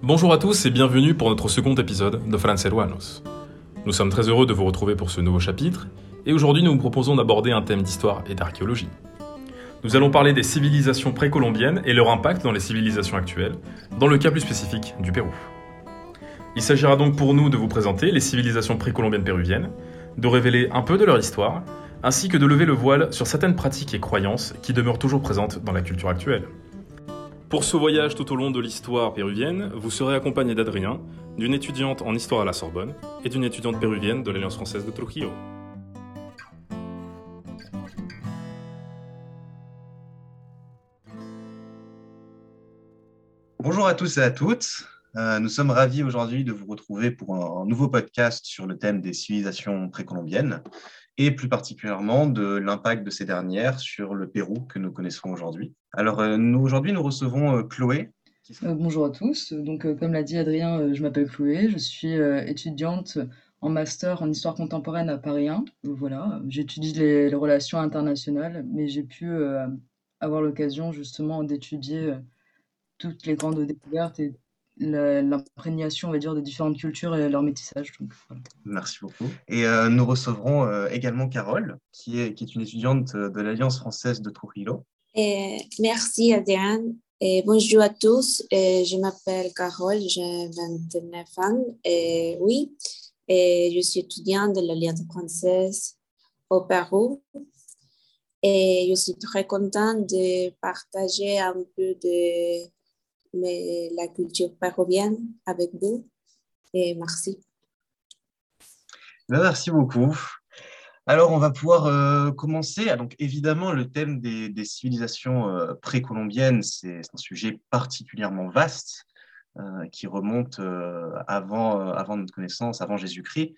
Bonjour à tous et bienvenue pour notre second épisode de Franceruanos. Nous sommes très heureux de vous retrouver pour ce nouveau chapitre, et aujourd'hui nous vous proposons d'aborder un thème d'histoire et d'archéologie. Nous allons parler des civilisations précolombiennes et leur impact dans les civilisations actuelles, dans le cas plus spécifique du Pérou. Il s'agira donc pour nous de vous présenter les civilisations précolombiennes péruviennes, de révéler un peu de leur histoire, ainsi que de lever le voile sur certaines pratiques et croyances qui demeurent toujours présentes dans la culture actuelle. Pour ce voyage tout au long de l'histoire péruvienne, vous serez accompagné d'Adrien, d'une étudiante en histoire à la Sorbonne et d'une étudiante péruvienne de l'Alliance française de Trujillo. Bonjour à tous et à toutes. Euh, nous sommes ravis aujourd'hui de vous retrouver pour un, un nouveau podcast sur le thème des civilisations précolombiennes et plus particulièrement de l'impact de ces dernières sur le Pérou que nous connaissons aujourd'hui. Alors, euh, nous, aujourd'hui, nous recevons euh, Chloé. Euh, bonjour à tous. Donc, comme l'a dit Adrien, je m'appelle Chloé. Je suis étudiante en master en histoire contemporaine à Paris 1. Euh, Voilà, j'étudie les, relations internationales, mais j'ai pu avoir l'occasion justement d'étudier toutes les grandes découvertes et l'imprégnation, on va dire, de différentes cultures et leur métissage. Donc, voilà. Merci beaucoup. Et euh, nous recevrons euh, également Carole, qui est, qui est une étudiante de l'Alliance française de Trujillo. Merci Adrien. Et bonjour à tous. Je m'appelle Carole, j'ai 29 ans. Et oui, et je suis étudiante de l'Alliance française au Pérou. Et je suis très contente de partager un peu de mes- la culture péruvienne avec vous. Et merci. Ben, Merci beaucoup. Alors, on va pouvoir euh, commencer. Ah, Donc, évidemment, le thème des, civilisations euh, précolombiennes, c'est un sujet particulièrement vaste euh, qui remonte avant, avant notre connaissance, avant Jésus-Christ.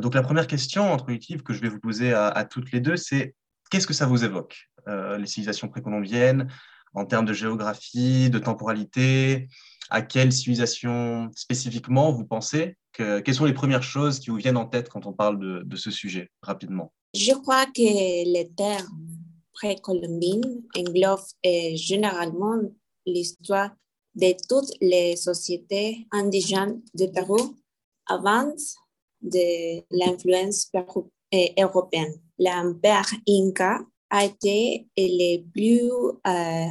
Donc, la première question introductive que je vais vous poser à, toutes les deux, c'est qu'est-ce que ça vous évoque, les civilisations précolombiennes, en termes de géographie, de temporalité À quelle civilisation spécifiquement vous pensez que, Quelles sont les premières choses qui vous viennent en tête quand on parle de, ce sujet, rapidement? Je crois que le terme précolombine englobe eh, généralement l'histoire de toutes les sociétés indigènes du Pérou avant de l'influence eh, européenne. L'empire Inca a été le plus euh,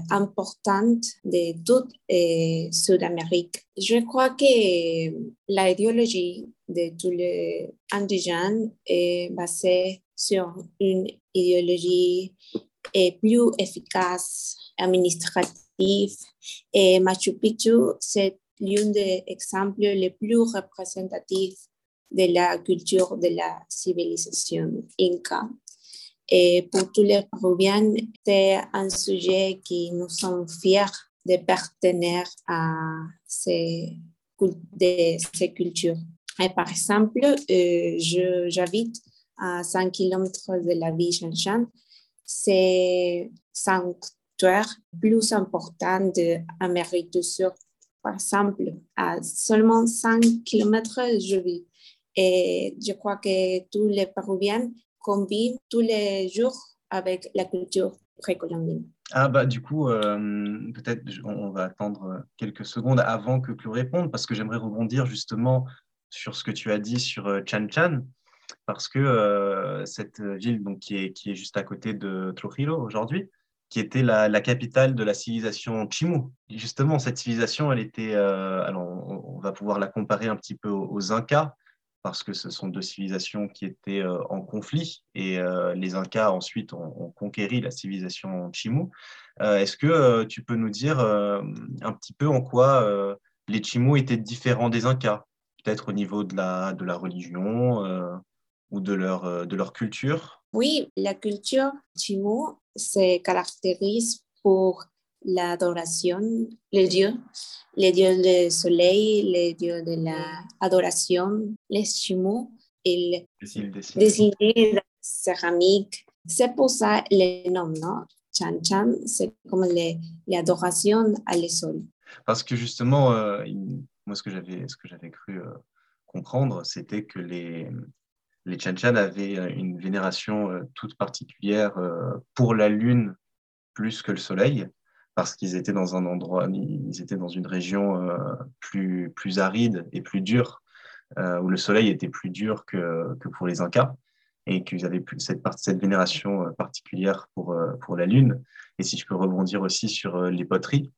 de toute eh, Sud-Amérique. Je crois que l'idéologie de tous les indigènes est basée sur une idéologie eh, plus efficace, administrative. Et Machu Picchu, c'est l'un des exemples les plus représentatifs de la culture de la civilisation inca. Et pour tous les Péruviens, c'est un sujet qui nous sommes fiers de appartenir à ces, cultures. Et par exemple, euh, j'habite à 5 km de la ville Shanshan. C'est sanctuaire plus important d'Amérique du Sud. Par exemple, à seulement 5 km, je vis. Et je crois que tous les Péruviens convivent tous les jours avec la culture précolombienne. Ah bah du coup, euh, peut-être on va attendre quelques secondes avant que Claude réponde, parce que j'aimerais rebondir justement sur ce que tu as dit sur euh, Chan Chan, parce que euh, cette ville donc, qui, est, qui est juste à côté de Trujillo aujourd'hui, qui était la, capitale de la civilisation Chimu. Justement, cette civilisation, elle était, euh, alors on, va pouvoir la comparer un petit peu aux Incas, parce que ce sont deux civilisations qui étaient euh, en conflit, et euh, les Incas ensuite ont, ont la civilisation Chimu. Euh, Est-ce que tu peux nous dire un petit peu en quoi les Chimu étaient différents des Incas? Peut-être au niveau de la, de la religion ou de leur, de leur culture? Oui, la culture Chimu se caractérise pour l'adoration, les dieux, les dieux du soleil, les dieux de l'adoration, les Chimu, ils les céramique. C'est pour ça le nom, non? Chan Chan, c'est comme les- l'adoration à le sol. Parce que justement, euh, moi, ce que j'avais, ce que j'avais cru euh, comprendre, c'était que les, les Chan Chan avaient euh, une vénération euh, toute particulière pour la Lune plus que le Soleil. Parce qu'ils étaient dans un endroit, ils étaient dans une région plus, plus aride et plus dure, où le soleil était plus dur que, que pour les Incas et qu'ils avaient cette, cette vénération particulière pour, pour la Lune. Et si je peux rebondir aussi sur les poteries,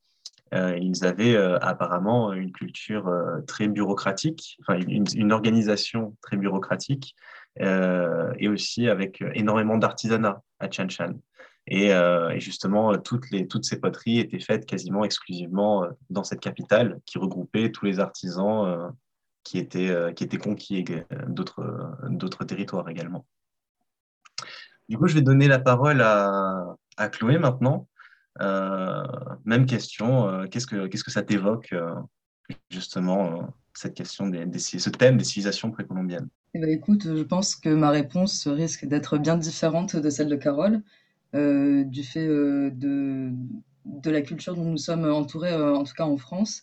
euh, ils avaient euh, apparemment une culture euh, très bureaucratique, enfin une, une, organisation très bureaucratique, et aussi avec énormément d'artisanat à Chan Chan. Et, et, justement, toutes, les, toutes ces poteries étaient faites quasiment exclusivement dans cette capitale qui regroupait tous les artisans qui, étaient, qui étaient conquis d'autres territoires également. Du coup, je vais donner la parole à, Chloé maintenant. Euh, même question, euh, qu'est-ce que ça t'évoque euh, justement cette question des, ce thème des civilisations précolombiennes? Eh ben, écoute, je pense que ma réponse risque d'être bien différente de celle de Carole, du fait de, de la culture dont nous sommes entourés, en tout cas en France.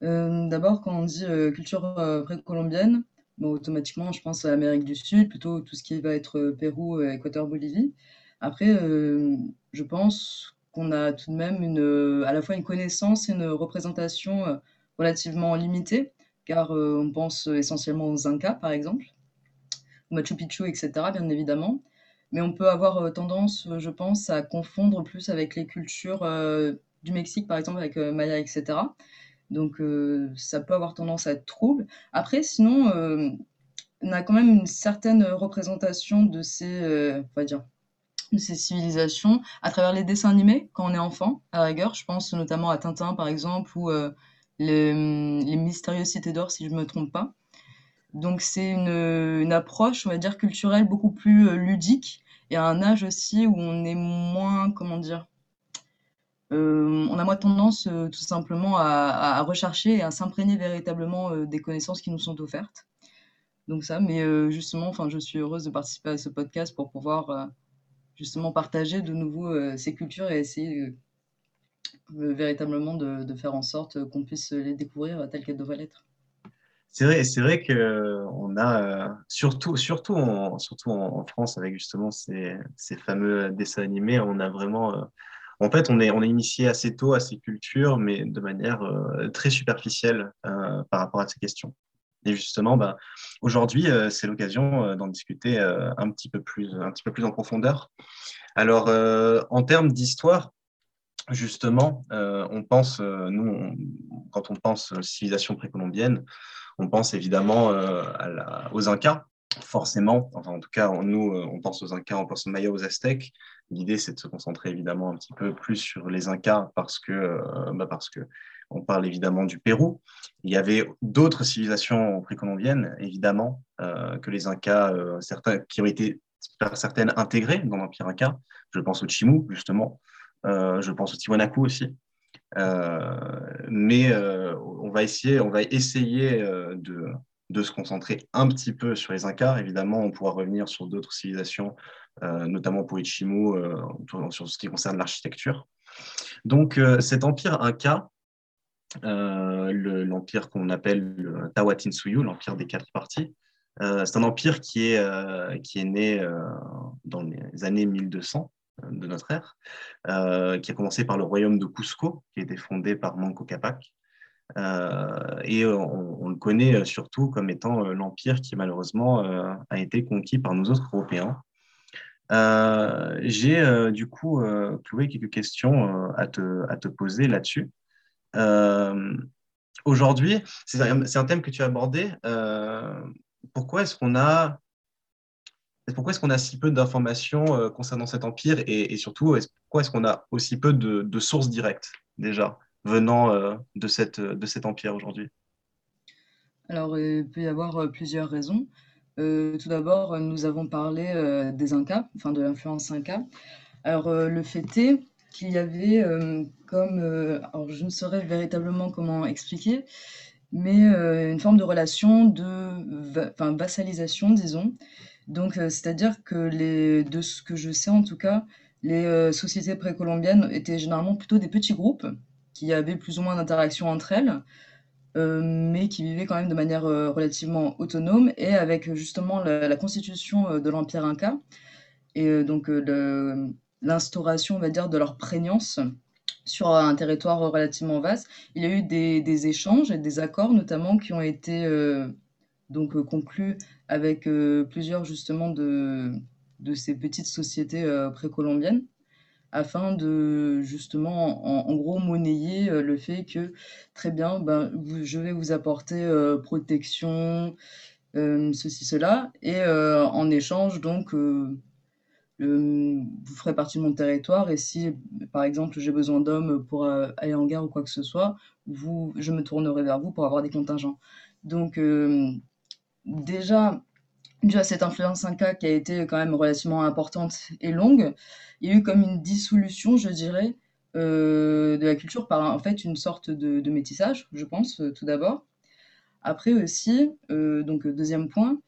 D'abord, quand on dit culture précolombienne, bon, automatiquement, je pense à l'Amérique du Sud, plutôt tout ce qui va être Pérou, Équateur, Bolivie. Après, je pense qu'on a tout de même euh, à la fois une connaissance et une représentation euh, relativement limitée, car euh, on pense essentiellement aux Incas, par exemple, Machu Picchu, etc., bien évidemment. Mais on peut avoir tendance, je pense, à confondre plus avec les cultures du Mexique, par exemple, avec Maya, etc. Donc, ça peut avoir tendance à être trouble. Après, sinon, on a quand même une certaine représentation de ces, on va dire, ces civilisations à travers les dessins animés quand on est enfant, à rigueur. Je pense notamment à Tintin, par exemple, ou euh, les, les, Mystérieuses Cités d'Or, si je ne me trompe pas. Donc c'est une, approche, on va dire, culturelle beaucoup plus euh, ludique et à un âge aussi où on est moins, comment dire, euh, on a moins tendance tout simplement à, rechercher et à s'imprégner véritablement des connaissances qui nous sont offertes. Donc ça, mais justement, enfin, je suis heureuse de participer à ce podcast pour pouvoir justement partager de nouveau euh, ces cultures et essayer euh, euh, véritablement de, de, faire en sorte qu'on puisse les découvrir telles qu'elles devraient l'être. C'est vrai, c'est vrai que on a surtout, surtout, en, surtout en France avec justement ces, fameux dessins animés, on a vraiment, en fait, on est, on est initié assez tôt à ces cultures, mais de manière très superficielle par rapport à ces questions. Et justement, bah, aujourd'hui, euh, c'est l'occasion euh, d'en discuter euh, un, petit peu plus, un petit peu plus en profondeur. Alors, en termes d'histoire, justement, on pense, nous, quand on pense civilisation précolombienne, on pense évidemment aux Incas, forcément. Enfin, en tout cas, nous, on pense aux Incas, on pense aux Mayas, aux Aztèques. L'idée, c'est de se concentrer évidemment un petit peu plus sur les Incas parce que, bah, parce que on parle évidemment du Pérou. Il y avait d'autres civilisations précolombiennes, évidemment, euh, que les Incas, euh, certains, qui ont été par certaines intégrées dans l'Empire Inca. Je pense au Chimu, justement. Euh, je pense au Tiwanaku aussi. Mais on va essayer, on va essayer de, de, se concentrer un petit peu sur les Incas. Évidemment, on pourra revenir sur d'autres civilisations, notamment pour Ichimu, sur ce qui concerne l'architecture. Donc, cet empire Inca, euh, l'empire qu'on appelle le Tawatinsuyu, l'empire des quatre parties. Euh, c'est un empire euh, qui est né dans les années 1200 de notre ère, qui a commencé par le royaume de Cusco, qui a été fondé par Manco Capac. et on, le connaît surtout comme étant l'empire qui malheureusement a été conquis par nos autres Européens. J'ai du coup, Chloé, quelques questions à, te, à te poser là-dessus. Euh, aujourd'hui, c'est un, thème que tu as abordé. Euh, pourquoi est-ce qu'on a pourquoi est-ce qu'on a si peu d'informations euh, concernant cet empire et, surtout, pourquoi est-ce qu'on a aussi peu de, sources directes déjà venant de, cette, de cet empire aujourd'hui? Alors, il peut y avoir plusieurs raisons. tout d'abord, nous avons parlé des Incas, enfin de l'influence Inca. Alors, le fait est qu'il y avait euh, comme, euh, alors je ne saurais véritablement comment expliquer, mais euh, une forme de relation de enfin, vassalisation, disons. Donc, c'est-à-dire que les, de ce que je sais en tout cas, les sociétés précolombiennes étaient généralement plutôt des petits groupes qui avaient plus ou moins d'interactions entre elles, mais qui vivaient quand même de manière relativement autonome et avec justement la, constitution de l'Empire Inca. Et donc, l'instauration, on va dire, de leur prégnance sur un territoire relativement vaste. Il y a eu des, échanges et des accords notamment qui ont été donc conclus avec plusieurs justement de, de ces petites sociétés précolombiennes afin de justement, en, gros, monnayer euh, le fait que, très bien, ben, je vais vous apporter euh, protection, euh, ceci, cela, et en échange, donc, vous ferez partie de mon territoire, et si, par exemple, j'ai besoin d'hommes pour aller en guerre ou quoi que ce soit, vous, je me tournerai vers vous pour avoir des contingents. Donc, déjà, dû à cette influence Inca qui a été quand même relativement importante et longue, il y a eu comme une dissolution, je dirais, euh, de la culture par en fait une sorte de, métissage, je pense, euh, tout d'abord. Après aussi, euh, donc deuxième point,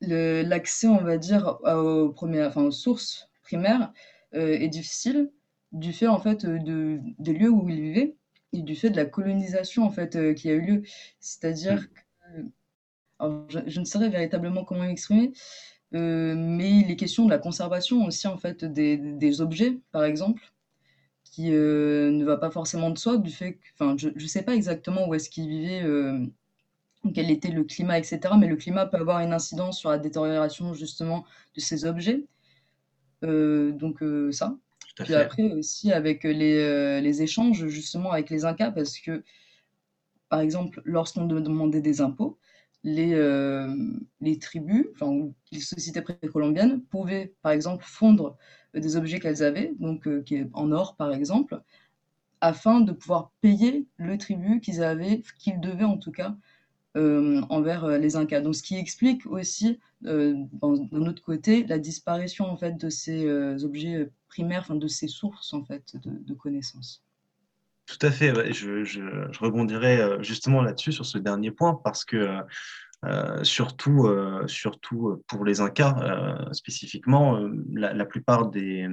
l'accès, on va dire, aux, premières, enfin, aux sources primaires est difficile du fait en fait de, des lieux où ils vivaient et du fait de la colonisation en fait qui a eu lieu. C'est-à-dire je, ne saurais véritablement comment m'exprimer, euh, mais il est question de la conservation aussi en fait des, objets, par exemple, qui euh, ne va pas forcément de soi du fait que, enfin, je ne sais pas exactement où est-ce qu'ils vivaient, euh, quel était le climat, etc. Mais le climat peut avoir une incidence sur la détérioration justement de ces objets. donc ça. Puis après aussi avec les, les, échanges justement avec les Incas, parce que par exemple, lorsqu'on demandait des impôts, les, euh, les tribus, les sociétés précolombiennes pouvaient, par exemple, fondre des objets qu'elles avaient, donc euh, en or, par exemple, afin de pouvoir payer le tribut qu'ils avaient, qu'ils devaient en tout cas, euh, envers les Incas. Donc, ce qui explique aussi, d'un autre côté, la disparition en fait de ces objets primaires, enfin de ces sources en fait de connaissances. Tout à fait. Je, rebondirai euh, justement là-dessus, sur ce dernier point, parce que euh, euh surtout, surtout pour les Incas spécifiquement, la, plupart des,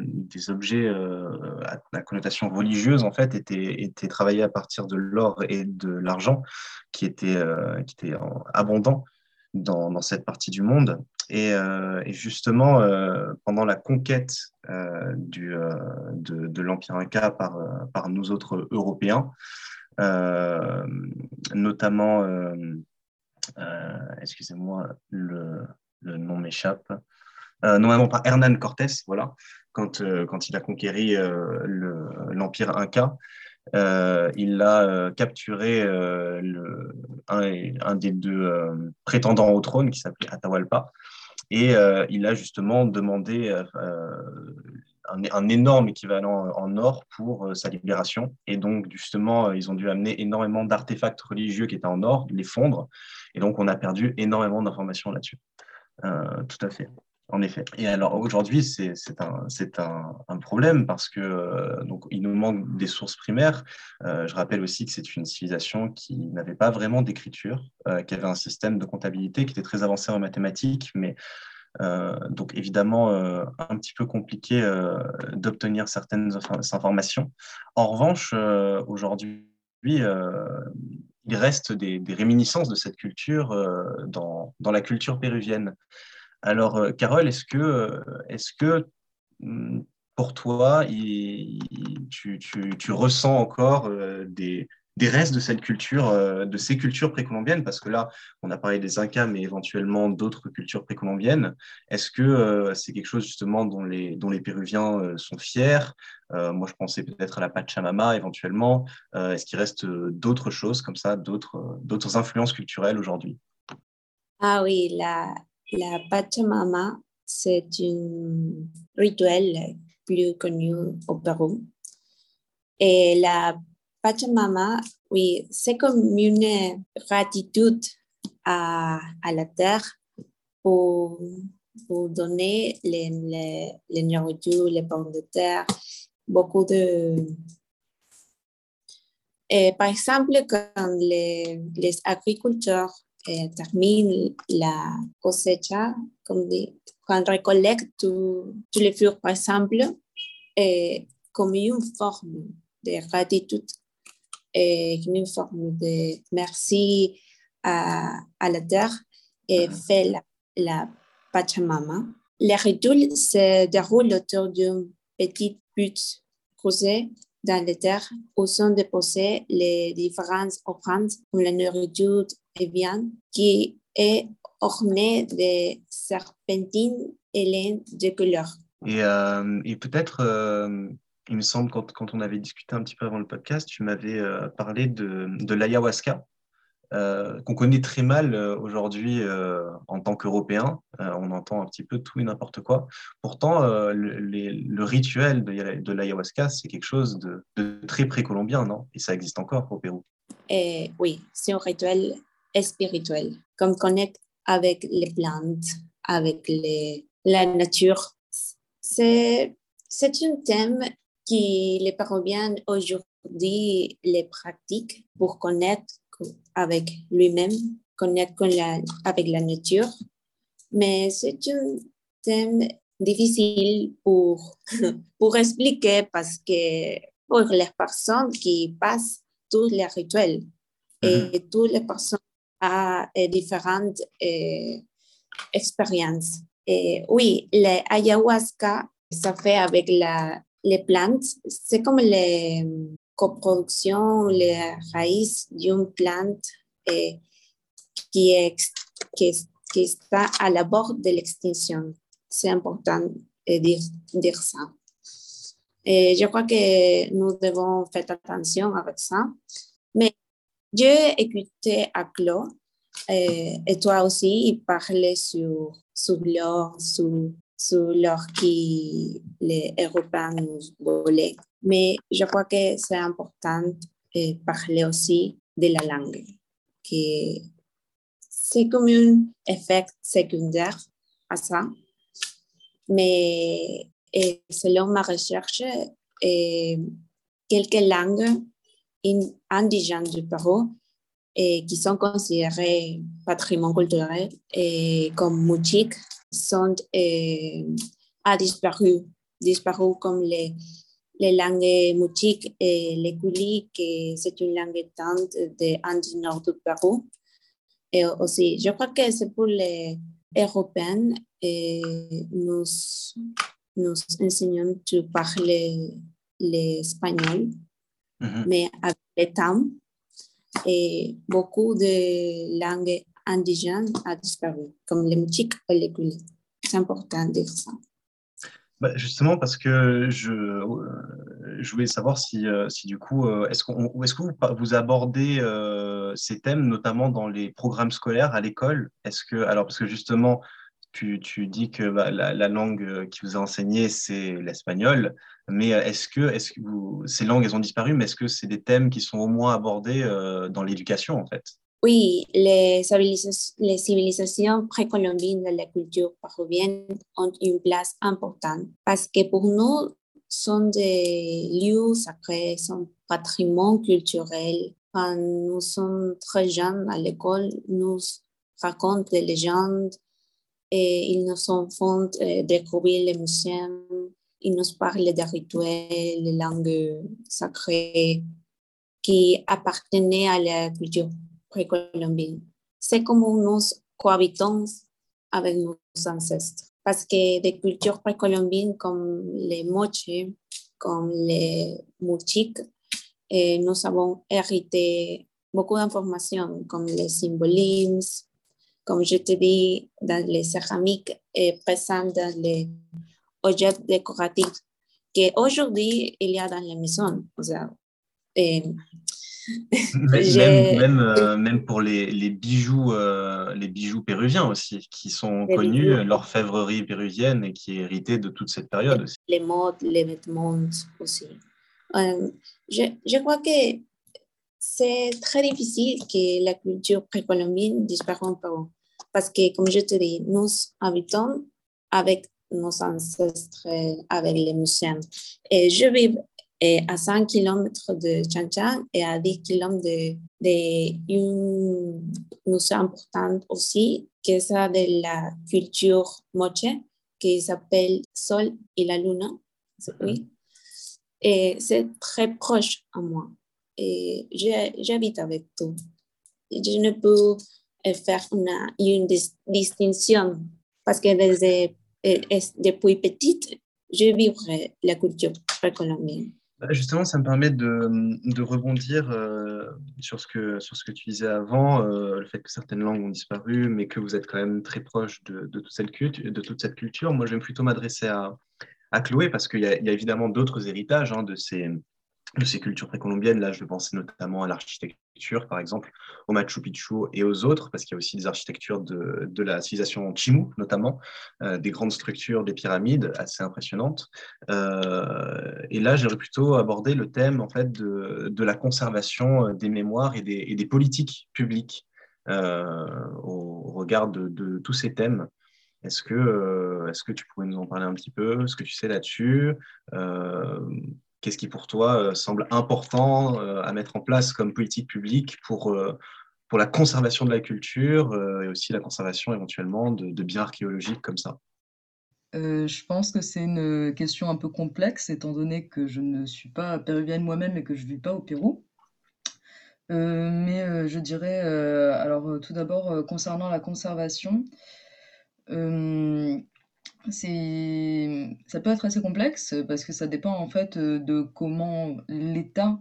objets à, connotation religieuse en fait étaient, travaillés à partir de l'or et de l'argent qui étaient, qui abondants dans, cette partie du monde. Et, euh, et justement, euh, pendant la conquête euh, de, l'Empire Inca par, par nous autres Européens, notamment, excusez-moi, le, nom m'échappe, normalement par Hernán Cortés, voilà, quand, il a conquéri l'Empire Inca. Il a capturé un, un, des deux prétendants au trône qui s'appelait Atahualpa et il a justement demandé un, un, énorme équivalent en or pour sa libération. Et donc, justement, ils ont dû amener énormément d'artefacts religieux qui étaient en or, les fondre. Et donc, on a perdu énormément d'informations là-dessus. tout à fait. En effet. Et alors aujourd'hui, c'est un, problème parce que euh, donc il nous manque des sources primaires. Euh, je rappelle aussi que c'est une civilisation qui n'avait pas vraiment d'écriture, euh, qui avait un système de comptabilité qui était très avancé en mathématiques, mais donc évidemment un petit peu compliqué d'obtenir certaines informations. En revanche, aujourd'hui, il reste des, réminiscences de cette culture dans la culture péruvienne. Alors, euh, Carole, est-ce que, euh, est que hmm, pour toi, tu, ressens encore euh, des, restes de cette culture, de ces cultures précolombiennes? Parce que là, on a parlé des Incas, mais éventuellement d'autres cultures précolombiennes. Est-ce que c'est quelque chose justement dont les, dont les Péruviens sont fiers? Moi, je pensais peut-être à la Pachamama éventuellement. Est-ce qu'il reste d'autres choses comme ça, d'autres influences culturelles aujourd'hui? Ah oui, la, la Pachamama, c'est un rituel plus connu au Pérou. Et la Pachamama, oui, c'est comme une gratitude à, à la terre pour, pour donner les, les, les nourritures, les pommes de terre, beaucoup de... Et par exemple, quand les, les agriculteurs eh, termine la cosecha, comme quand on récolte tous les fleurs, par exemple, et comme une forme de gratitude, et une forme de merci à, à la terre, et fait la, la Pachamama. Le rituel se déroule autour d'une petite butte creusée dans les terres où sont déposées les différentes offrandes comme la nourriture qui est ornée de serpentines et laine de couleur. Et, euh, et peut-être, euh, il me semble, quand, quand, on avait discuté un petit peu avant le podcast, tu m'avais euh, parlé de, de l'ayahuasca. Qu'on connaît très mal aujourd'hui en tant qu'Européens. on entend un petit peu tout et n'importe quoi. Pourtant, le, le, rituel de, de l'ayahuasca, c'est quelque chose de, de très précolombien, non? Et ça existe encore au Pérou? Et oui, c'est un rituel spirituel, comme connecte avec les plantes, avec les, la nature. C'est, c'est un thème qui les Péruviens aujourd'hui les pratiquent pour connaître avec lui-même, connaître avec la nature. Mais c'est un thème difficile pour, pour expliquer parce que pour les personnes qui passent tous les rituels et mm-hmm. toutes les personnes ont différentes euh, expériences. Oui, l'ayahuasca, ça fait avec les plantes, c'est comme les, coproduction, la raíz d'une plante eh, qui, est, qui, qui, está à la bord de l'extinction. C'est important de dire, ça. Je crois que nous devons faire attention avec ça. Mais j'ai écouté Claude et, eh, et toi aussi, il parlait sur, sur l'or, sur, sur l'or que les Européens nous volaient mais je crois que c'est important de parler aussi de la langue, que c'est comme un effet secondaire à ça. Mais selon ma recherche, quelques langues indigènes du Pérou et qui sont considérées patrimoine culturel et comme moutiques sont à disparu, disparu comme les les langues moutiques et les coulis, que c'est une langue tante de du nord du Pérou. Et aussi, je crois que c'est pour les Européens, et nous, nous enseignons à parler l'espagnol, mais avec le temps, et beaucoup de langues indigènes ont disparu, comme les moutiques et les coulis. C'est important de dire ça. Bah, justement, parce que je, euh, je voulais savoir si, euh, si du coup, euh, est-ce, qu'on, est-ce que vous, vous abordez ces thèmes, notamment dans les programmes scolaires à l'école? Est-ce que, alors, parce que justement, tu, tu dis que la, la, langue qui vous a enseigné, c'est l'espagnol, mais est-ce que, est-ce que vous, ces langues, elles ont disparu, mais est-ce que c'est des thèmes qui sont au moins abordés dans l'éducation, en fait? Oui, les, civilisations précolombiennes de la culture péruvienne ont une place importante parce que pour nous, sont des lieux sacrés, sont patrimoine culturel. Quand nous sommes très jeunes à l'école, nous racontent des légendes et ils nous font découvrir les musées, ils nous parlent des rituels, des langues sacrées qui appartenaient à la culture précolombienne. C'est comme nous cohabitons avec nos ancêtres. Parce que des cultures précolombiennes comme les moches, comme les mouchiques, eh, nous avons hérité beaucoup d'informations comme les symbolismes, comme je te dis, dans les céramiques et présents dans les objets décoratifs qu'aujourd'hui il y a dans les maisons. Eh, même, même, euh, même, pour les, les bijoux, euh, les bijoux péruviens aussi, qui sont connus, l'orfèvrerie péruvienne et qui est héritée de toute cette période aussi. Les modes, les vêtements aussi. Euh, je, je, crois que c'est très difficile que la culture précolombienne disparaisse Pérou. Parce que, comme je te dis, nous habitons avec nos ancêtres, avec les musées. Et je vis et à 5 km de Chan et à 10 km de, de une musée importante aussi, qui est de la culture moche, qui s'appelle Sol et la Luna. Oui. Et c'est très proche à moi. Et j'habite avec tout. Je ne peux faire une, distinction parce que desde, depuis petite, je vivrai la culture précolombienne. Bah, justement, ça me permet de, rebondir euh, sur, ce que, sur ce que tu disais avant, euh, le fait que certaines langues ont disparu, mais que vous êtes quand même très proche de, toute, cette culture, de toute cette culture. Moi, je vais plutôt m'adresser à, à Chloé parce qu'il y, a évidemment d'autres héritages hein, de ces, de ces cultures précolombiennes. Là, je penser notamment à l'architecture, par exemple, au Machu Picchu et aux autres, parce qu'il y a aussi des architectures de, de la civilisation Chimu, notamment, euh, des grandes structures, des pyramides assez impressionnantes. Euh, et là, j'aimerais plutôt aborder le thème en fait, de, de la conservation des mémoires et des, des politiques publiques euh, au regard de, de, tous ces thèmes. Est-ce que, est-ce que tu pourrais nous en parler un petit peu, ce que tu sais là-dessus? Qu'est-ce qui pour toi euh, semble important euh, à mettre en place comme politique publique pour, euh, pour la conservation de la culture et aussi la conservation éventuellement de, biens archéologiques comme ça? Je pense que c'est une question un peu complexe, étant donné que je ne suis pas péruvienne moi-même et que je ne vis pas au Pérou. mais je dirais, alors tout d'abord, concernant la conservation, ça peut être assez complexe parce que ça dépend en fait euh, de comment l'État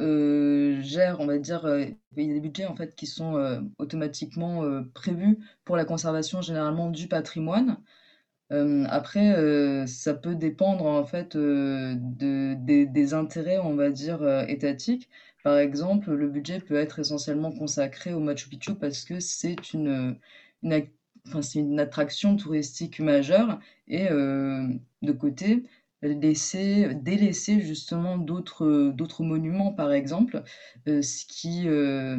euh, gère, on va dire, euh, il y a des budgets en fait qui sont automatiquement prévus pour la conservation généralement du patrimoine. après, ça peut dépendre en fait de, des, intérêts, on va dire, étatiques. Par exemple, le budget peut être essentiellement consacré au Machu Picchu parce que c'est une, une, c'est une attraction touristique majeure et euh, de côté, laisser, délaisser justement d'autres, d'autres monuments, par exemple, euh, ce qui euh,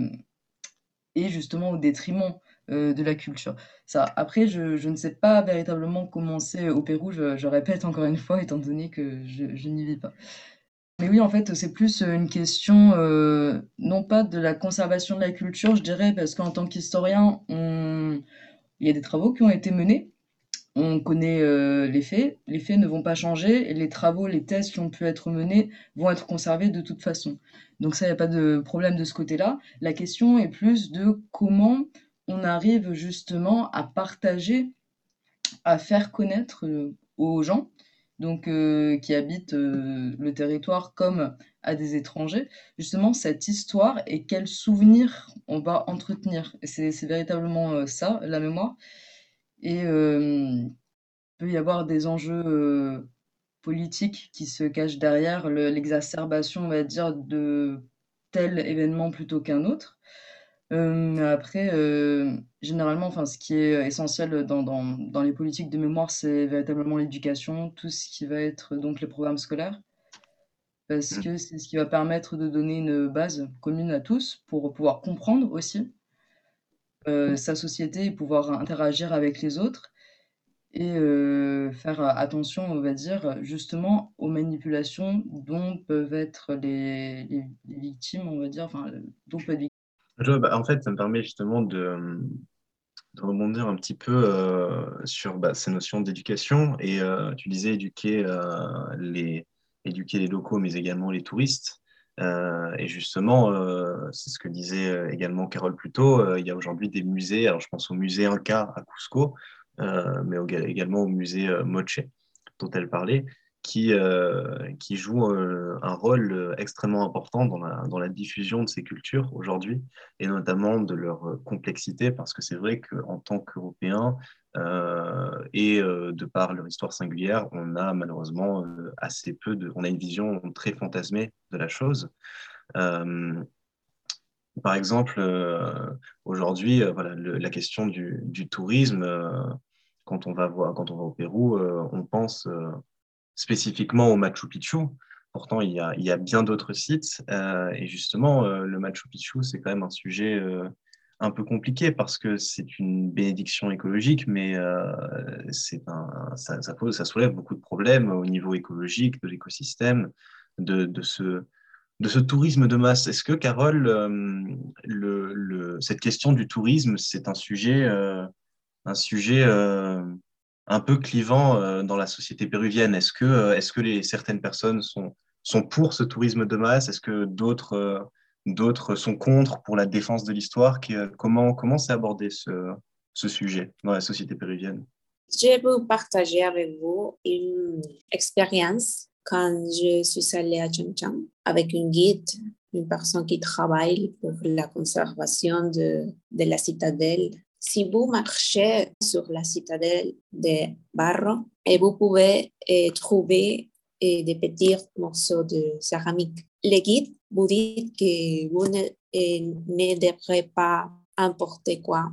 est justement au détriment de la culture. Ça, après, je, ne sais pas véritablement comment c'est au Pérou, je, répète encore une fois, étant donné que je, je n'y vis pas. Mais oui, en fait, c'est plus une question, non pas de la conservation de la culture, je dirais, parce qu'en tant qu'historien, on il y a des travaux qui ont été menés. On connaît euh, les faits. Les faits ne vont pas changer. Et les travaux, les tests qui ont pu être menés vont être conservés de toute façon. Donc ça, il n'y a pas de problème de ce côté-là. La question est plus de comment on arrive justement à partager, à faire connaître euh, aux gens donc euh, qui habitent le territoire comme à des étrangers, justement cette histoire et quels souvenirs on va entretenir. C'est véritablement euh, ça, la mémoire. Et euh, il peut y avoir des enjeux euh, politiques qui se cachent derrière l'exacerbation, on va dire, de tel événement plutôt qu'un autre. Mais après, généralement, enfin, ce qui est essentiel dans, dans, dans les politiques de mémoire, c'est véritablement l'éducation, tout ce qui va être donc les programmes scolaires parce mmh. que c'est ce qui va permettre de donner une base commune à tous pour pouvoir comprendre aussi euh, sa société et pouvoir interagir avec les autres et euh, faire attention, on va dire, justement aux manipulations dont peuvent être les, les, victimes, on va dire, enfin, dont peuvent être en fait, ça me permet justement de, de rebondir un petit peu euh, sur bah, ces notions d'éducation. Et tu disais éduquer les, éduquer les locaux, mais également les touristes. Euh, et justement, euh, c'est ce que disait euh, également Carole plus tôt, il y a aujourd'hui des musées, alors je pense au musée Inca à Cusco, mais également au musée Moche dont elle parlait, qui, qui jouent un rôle extrêmement important dans la, dans la diffusion de ces cultures aujourd'hui, et notamment de leur complexité, parce que c'est vrai qu'en tant qu'Européens, euh, et euh, de par leur histoire singulière, on a malheureusement euh, assez peu de, on a une vision très fantasmée de la chose. par exemple, aujourd'hui, voilà, la question du, du tourisme, quand on va voir, quand on va au Pérou, on pense spécifiquement au Machu Picchu. Pourtant, il y a, bien d'autres sites. et justement, le Machu Picchu, c'est quand même un sujet un peu compliqué parce que c'est une bénédiction écologique, mais euh, c'est un, ça, ça, ça, soulève beaucoup de problèmes au niveau écologique, de l'écosystème, de, de, ce, de ce tourisme de masse. Est-ce que, Carole, euh, le, le, cette question du tourisme, c'est un sujet, euh, un sujet un peu clivant dans la société péruvienne Est-ce que, est -ce que certaines personnes sont, sont pour ce tourisme de masse? Est-ce que d'autres d'autres sont contre pour la défense de l'histoire? Euh, comment comment c'est abordé ce, ce sujet dans la société péruvienne? Je peux partager avec vous une expérience quand je suis allée à Changchang avec une guide, une personne qui travaille pour la conservation de, de la citadelle. Si vous marchez sur la citadelle de Barro, et vous pouvez eh, trouver eh, des petits morceaux de céramique. Le guide vous dit que vous ne, eh, devrez pas importer quoi,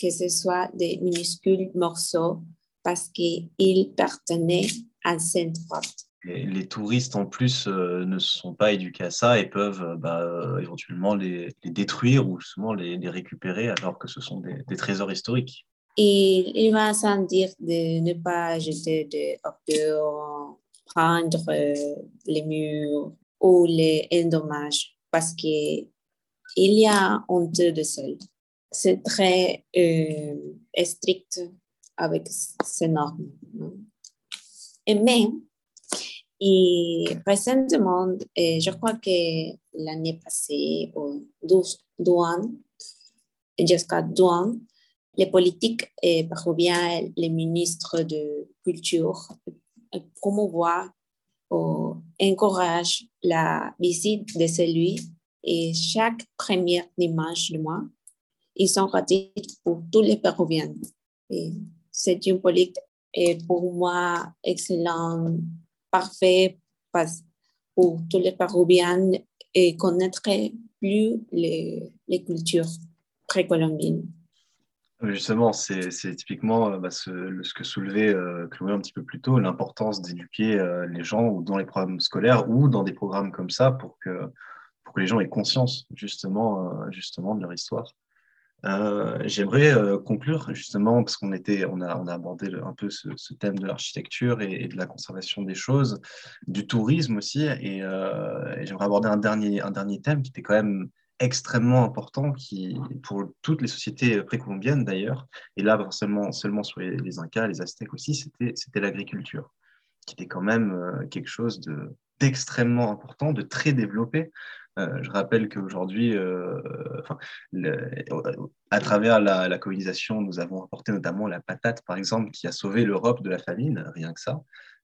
que ce soit des minuscules morceaux, parce qu'ils pertenaient à cette droite les touristes en plus euh, ne sont pas éduqués à ça et peuvent euh, bah, euh, éventuellement les, détruire ou justement les, récupérer alors que ce sont des, trésors historiques. Il va sans dire de ne pas jeter des ordures, prendre les murs ou les endommages parce qu'il y a honteux de seul. C'est très strict avec ces normes. Et même et récemment, je crois que l'année passée, au douane, jusqu'à douane, les politiques et bien les ministres de culture promouvoient ou encouragent la visite de celui? Et chaque premier dimanche du mois, ils sont gratuits pour tous les Péruviens. C'est une politique et pour moi excellente parfait pour tous les Péruviens et connaître plus les, les cultures précolombiennes. Justement, c'est typiquement euh, bah, ce, que soulevait euh, Chloé un petit peu plus tôt, l'importance d'éduquer euh, les gens dans les programmes scolaires ou dans des programmes comme ça pour que, pour que les gens aient conscience justement, justement de leur histoire. Euh, j'aimerais euh, conclure justement parce qu'on était, on a, abordé un peu ce, thème de l'architecture et, de la conservation des choses, du tourisme aussi, et, euh, j'aimerais aborder un dernier, thème qui était quand même extrêmement important qui, pour toutes les sociétés précolombiennes d'ailleurs, et là seulement, sur les Incas, les Aztèques aussi, c'était l'agriculture, qui était quand même quelque chose d'extrêmement important, de très développé. Euh, je rappelle qu'aujourd'hui, euh, à travers la, colonisation, nous avons apporté notamment la patate, par exemple, qui a sauvé l'Europe de la famine, rien que ça.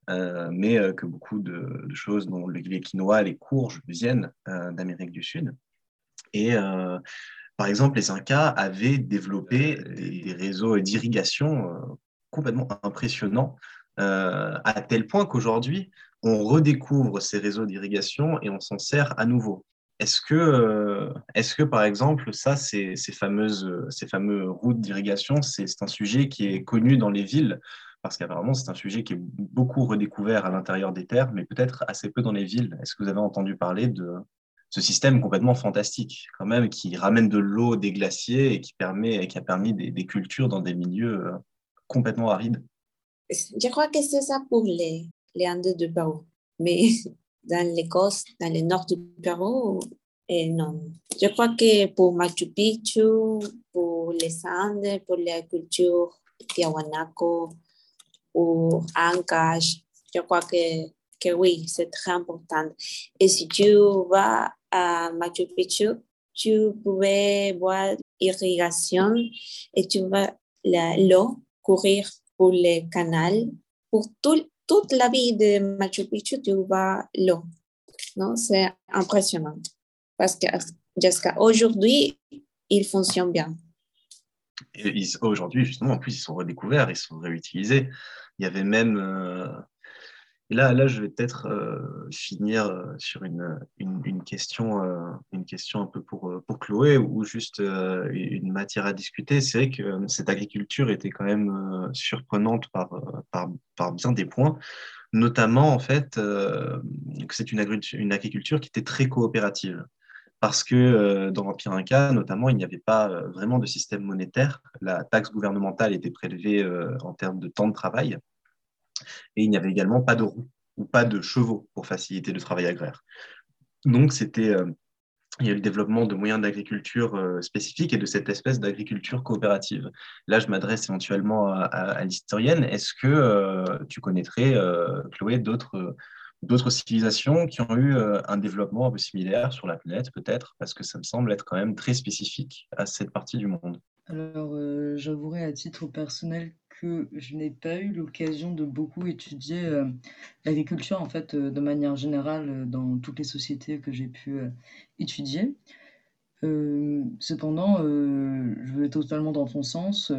Euh, mais que beaucoup de, choses, dont les quinoa, les courges, viennent d'Amérique du Sud. Et par exemple, les Incas avaient développé des, réseaux d'irrigation complètement impressionnants, à tel point qu'aujourd'hui, on redécouvre ces réseaux d'irrigation et on s'en sert à nouveau. Est-ce que, euh, est que, par exemple, ça, ces, fameuses, ces fameuses routes d'irrigation, c'est un sujet qui est connu dans les villes? Parce qu'apparemment, c'est un sujet qui est beaucoup redécouvert à l'intérieur des terres, mais peut-être assez peu dans les villes. Est-ce que vous avez entendu parler de ce système complètement fantastique, quand même, qui ramène de l'eau des glaciers et qui, permet, et qui a permis des, cultures dans des milieux euh, complètement arides? Je crois que c'est ça pour les, les Andes de Pérou. Mais dans l'Écosse, dans le nord du Pérou, et non. Je crois que pour Machu Picchu, pour les Andes, pour la culture Tiahuanaco, pour Ancash, je crois que, que oui, c'est très important. Et si tu vas à Machu Picchu, tu pouvais voir l'irrigation et tu vas l'eau courir pour le canal, pour tout, toute la vie de Machu Picchu, tu vois l'eau. Non? C'est impressionnant. Parce que jusqu'à aujourd'hui, il fonctionne bien. Aujourd'hui, justement, en plus, ils sont redécouverts, ils sont réutilisés. Il y avait même, euh, là, là, je vais peut-être euh, finir euh, sur une, une, question, euh, une question un peu pour, pour Chloé ou juste une matière à discuter. C'est vrai que cette agriculture était quand même surprenante par, par, par, bien des points, notamment en fait que c'est une, une agriculture qui était très coopérative parce que dans l'Empire Inca, notamment, il n'y avait pas vraiment de système monétaire. La taxe gouvernementale était prélevée en termes de temps de travail. Et il n'y avait également pas de roues ou pas de chevaux pour faciliter le travail agraire. Donc, c'était, euh, il y a eu le développement de moyens d'agriculture euh, spécifiques et de cette espèce d'agriculture coopérative. Là, je m'adresse éventuellement à, l'historienne. Est-ce que euh, tu connaîtrais, Chloé, d'autres d'autres civilisations qui ont eu un développement un peu similaire sur la planète, peut-être, parce que ça me semble être quand même très spécifique à cette partie du monde. Alors, j'avouerai à titre personnel que je n'ai pas eu l'occasion de beaucoup étudier l'agriculture, en fait, de manière générale, dans toutes les sociétés que j'ai pu étudier. cependant, je vais totalement dans ton sens,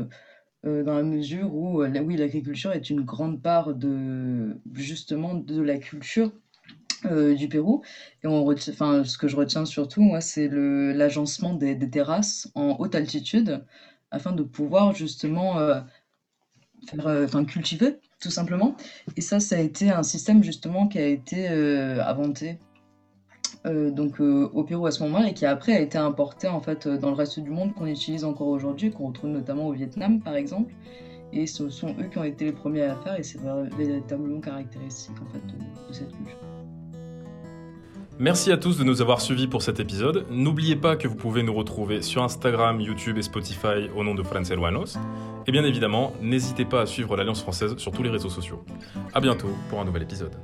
dans la mesure où, oui, l'agriculture est une grande part de, justement, de la culture euh, du Pérou. Et on enfin, ce que je retiens surtout, moi, c'est l'agencement des, terrasses en haute altitude afin de pouvoir justement euh, faire, euh, enfin, cultiver, tout simplement. Et ça, ça a été un système justement qui a été inventé donc au Pérou à ce moment-là et qui après a été importé en fait dans le reste du monde qu'on utilise encore aujourd'hui, qu'on retrouve notamment au Vietnam par exemple. Et ce sont eux qui ont été les premiers à la faire et c'est véritablement caractéristique en fait de cette culture. Merci à tous de nous avoir suivis pour cet épisode. N'oubliez pas que vous pouvez nous retrouver sur Instagram, YouTube et Spotify au nom de Franceluanos. Et bien évidemment, n'hésitez pas à suivre l'Alliance française sur tous les réseaux sociaux. A bientôt pour un nouvel épisode.